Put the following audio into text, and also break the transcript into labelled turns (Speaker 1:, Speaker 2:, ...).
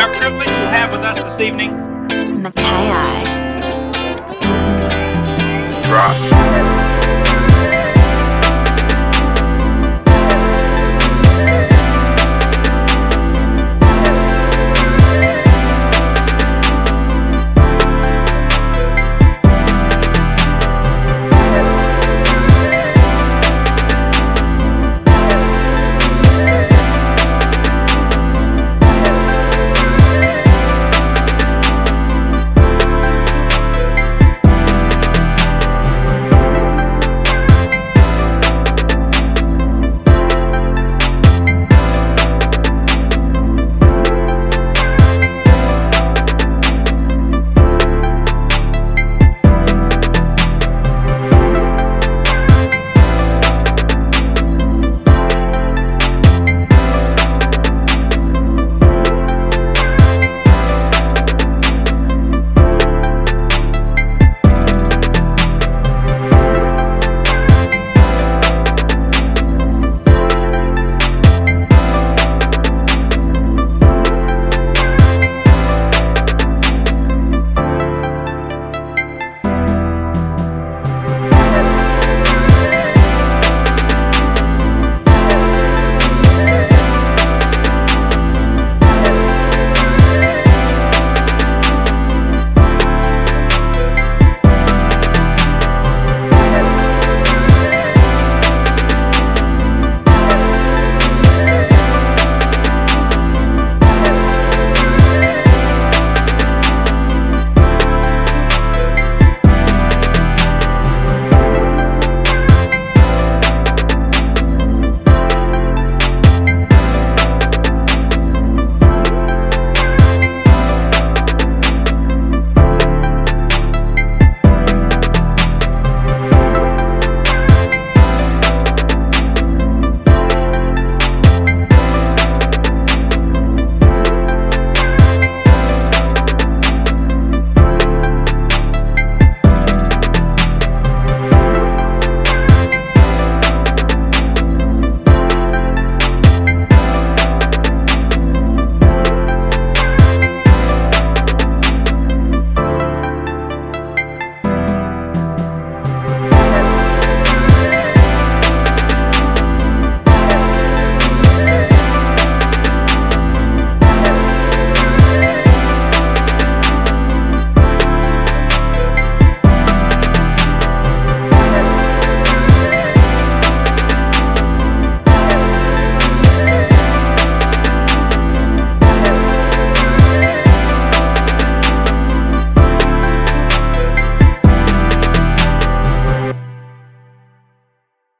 Speaker 1: We are privileged to have with us this evening
Speaker 2: Mackay.